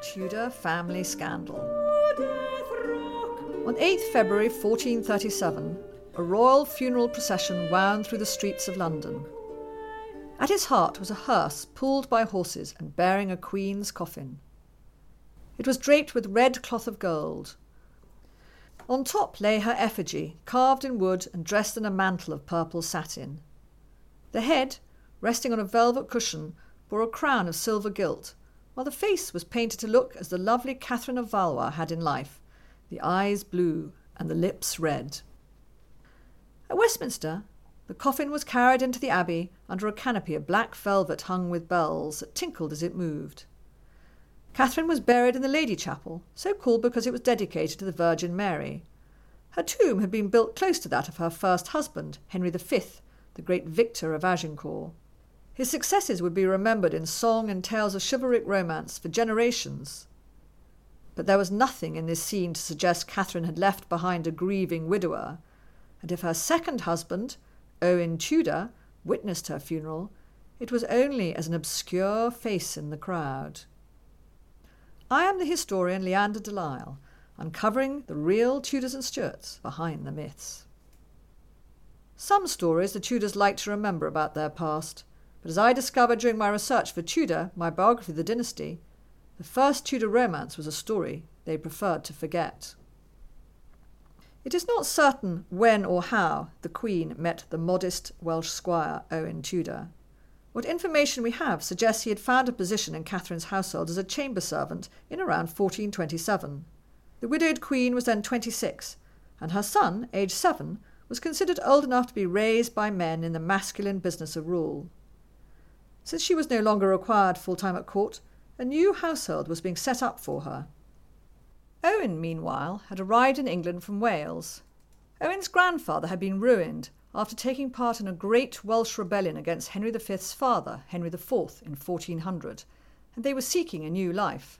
Tudor family scandal. On 8th February 1437, a royal funeral procession wound through the streets of London. At its heart was a hearse pulled by horses and bearing a queen's coffin. It was draped with red cloth of gold. On top lay her effigy, carved in wood and dressed in a mantle of purple satin. The head, resting on a velvet cushion, bore a crown of silver gilt, while the face was painted to look as the lovely Catherine of Valois had in life, the eyes blue and the lips red. At Westminster, the coffin was carried into the Abbey under a canopy of black velvet hung with bells that tinkled as it moved. Catherine was buried in the Lady Chapel, so called because it was dedicated to the Virgin Mary. Her tomb had been built close to that of her first husband, Henry V, the great victor of Agincourt. His successes would be remembered in song and tales of chivalric romance for generations. But there was nothing in this scene to suggest Catherine had left behind a grieving widower, and if her second husband, Owen Tudor, witnessed her funeral, it was only as an obscure face in the crowd. I am the historian Leanda de Lisle, uncovering the real Tudors and Stuarts behind the myths. Some stories the Tudors liked to remember about their past, but as I discovered during my research for Tudor, my biography of the dynasty, the first Tudor romance was a story they preferred to forget. It is not certain when or how the Queen met the modest Welsh squire Owen Tudor. What information we have suggests he had found a position in Catherine's household as a chamber servant in around 1427. The widowed Queen was then 26, and her son, aged seven, was considered old enough to be raised by men in the masculine business of rule. Since she was no longer required full time at court, a new household was being set up for her. Owen, meanwhile, had arrived in England from Wales. Owen's grandfather had been ruined after taking part in a great Welsh rebellion against Henry V's father, Henry IV, in 1400, and they were seeking a new life.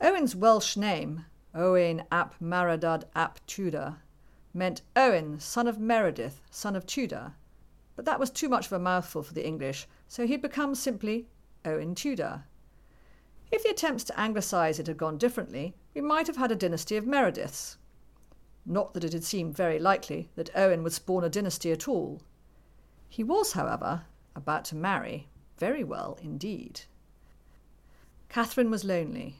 Owen's Welsh name, Owen ap Maredudd ap Tudor, meant Owen, son of Meredith, son of Tudor, but that was too much of a mouthful for the English, so he had become simply Owen Tudor. If the attempts to anglicise it had gone differently, we might have had a dynasty of Merediths. Not that it had seemed very likely that Owen would spawn a dynasty at all. He was, however, about to marry very well indeed. Catherine was lonely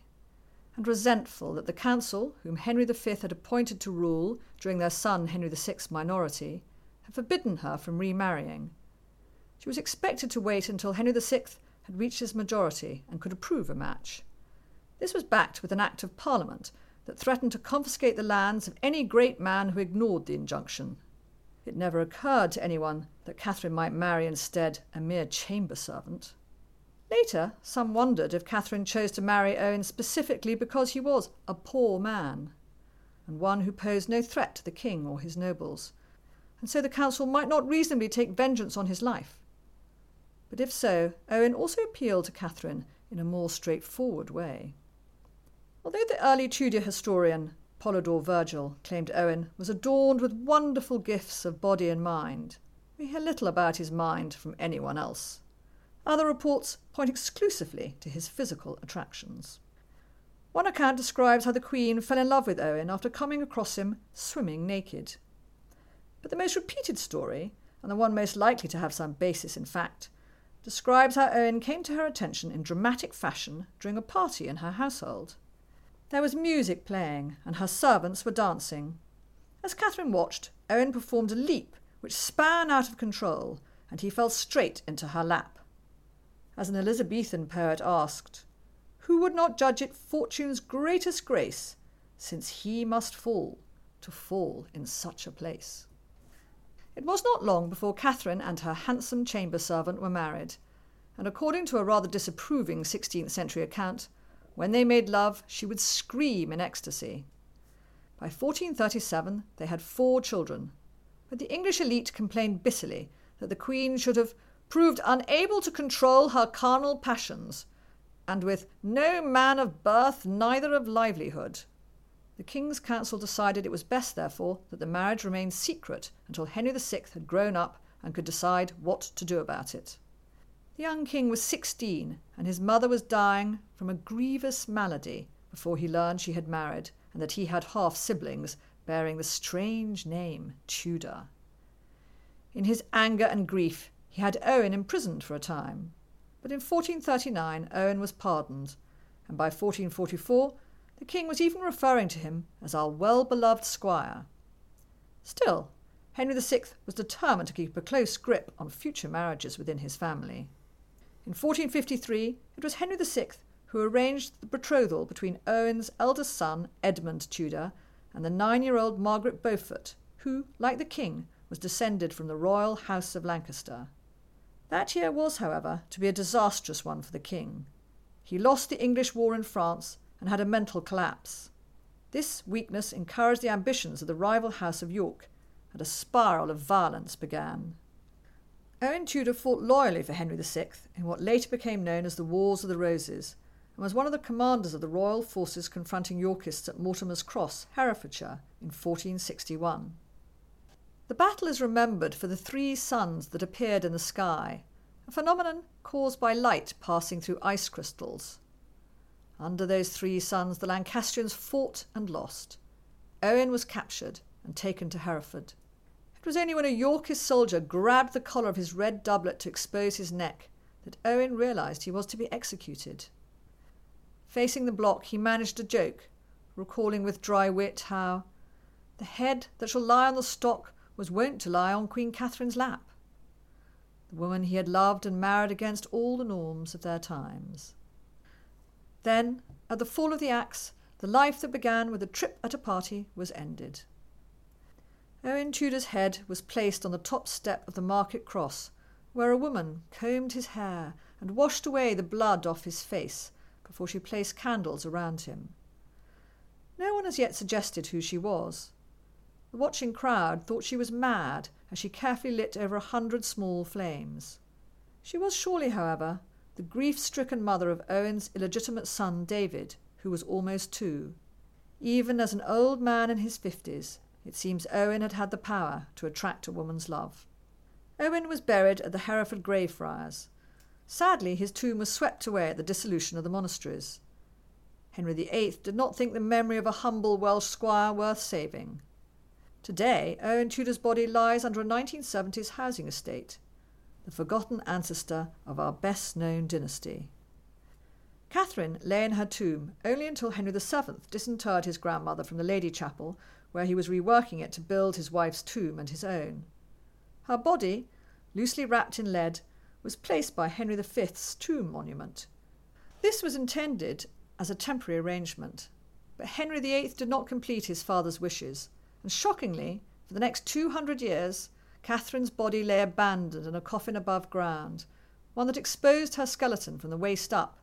and resentful that the council, whom Henry V had appointed to rule during their son Henry VI's minority, had forbidden her from remarrying. She was expected to wait until Henry VI had reached his majority and could approve a match. This was backed with an Act of Parliament that threatened to confiscate the lands of any great man who ignored the injunction. It never occurred to anyone that Catherine might marry instead a mere chamber servant. Later, some wondered if Catherine chose to marry Owen specifically because he was a poor man, and one who posed no threat to the king or his nobles, and so the council might not reasonably take vengeance on his life. But if so, Owen also appealed to Catherine in a more straightforward way. Although the early Tudor historian Polydore Vergil claimed Owen was adorned with wonderful gifts of body and mind, we hear little about his mind from anyone else. Other reports point exclusively to his physical attractions. One account describes how the Queen fell in love with Owen after coming across him swimming naked. But the most repeated story, and the one most likely to have some basis in fact, describes how Owen came to her attention in dramatic fashion during a party in her household. There was music playing, and her servants were dancing. As Catherine watched, Owen performed a leap which span out of control, and he fell straight into her lap. As an Elizabethan poet asked, Who would not judge it fortune's greatest grace, since he must fall to fall in such a place? It was not long before Catherine and her handsome chamber servant were married, and according to a rather disapproving 16th century account, when they made love, she would scream in ecstasy. By 1437, they had four children, but the English elite complained bitterly that the Queen should have proved unable to control her carnal passions, and with no man of birth, neither of livelihood. The King's Council decided it was best, therefore, that the marriage remain secret until Henry VI had grown up and could decide what to do about it. The young king was 16, and his mother was dying from a grievous malady before he learned she had married and that he had half siblings bearing the strange name Tudor. In his anger and grief, he had Owen imprisoned for a time, but in 1439 Owen was pardoned, and by 1444 the king was even referring to him as our well beloved squire. Still, Henry VI was determined to keep a close grip on future marriages within his family. In 1453, it was Henry VI who arranged the betrothal between Owen's eldest son, Edmund Tudor, and the nine year old Margaret Beaufort, who, like the king, was descended from the royal house of Lancaster. That year was, however, to be a disastrous one for the king. He lost the English war in France and had a mental collapse. This weakness encouraged the ambitions of the rival House of York, and a spiral of violence began. Owen Tudor fought loyally for Henry VI in what later became known as the Wars of the Roses, and was one of the commanders of the royal forces confronting Yorkists at Mortimer's Cross, Herefordshire, in 1461. The battle is remembered for the three suns that appeared in the sky, a phenomenon caused by light passing through ice crystals. Under those three suns, the Lancastrians fought and lost. Owen was captured and taken to Hereford. It was only when a Yorkist soldier grabbed the collar of his red doublet to expose his neck that Owen realised he was to be executed. Facing the block, he managed a joke, recalling with dry wit how the head that shall lie on the stock was wont to lie on Queen Catherine's lap, the woman he had loved and married against all the norms of their times. Then, at the fall of the axe, the life that began with a trip at a party was ended. Owen Tudor's head was placed on the top step of the market cross, where a woman combed his hair and washed away the blood off his face before she placed candles around him. No one has yet suggested who she was, the watching crowd thought she was mad as she carefully lit over a hundred small flames. She was surely, however, the grief stricken mother of Owen's illegitimate son David, who was almost two. Even as an old man in his fifties, it seems Owen had had the power to attract a woman's love. Owen was buried at the Hereford Greyfriars. Sadly, his tomb was swept away at the dissolution of the monasteries. Henry VIII did not think the memory of a humble Welsh squire worth saving. Today, Owen Tudor's body lies under a 1970s housing estate, the forgotten ancestor of our best known dynasty. Catherine lay in her tomb only until Henry VII disinterred his grandmother from the Lady Chapel, where he was reworking it to build his wife's tomb and his own. Her body, loosely wrapped in lead, was placed by Henry V's tomb monument. This was intended as a temporary arrangement, but Henry VIII did not complete his father's wishes and shockingly, for the next 200 years, Catherine's body lay abandoned in a coffin above ground, one that exposed her skeleton from the waist up.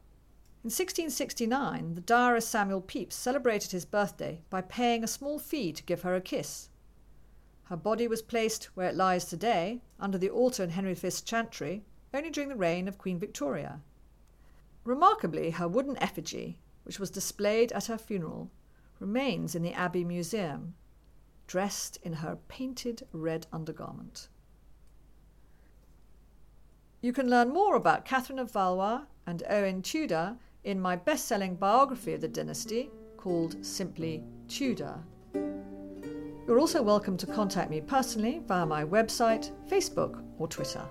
In 1669, the diarist Samuel Pepys celebrated his birthday by paying a small fee to give her a kiss. Her body was placed where it lies today, under the altar in Henry V's chantry, only during the reign of Queen Victoria. Remarkably, her wooden effigy, which was displayed at her funeral, remains in the Abbey Museum dressed in her painted red undergarment. You can learn more about Catherine of Valois and Owen Tudor in my best selling biography of the dynasty called simply Tudor. You're also welcome to contact me personally via my website, Facebook, or Twitter.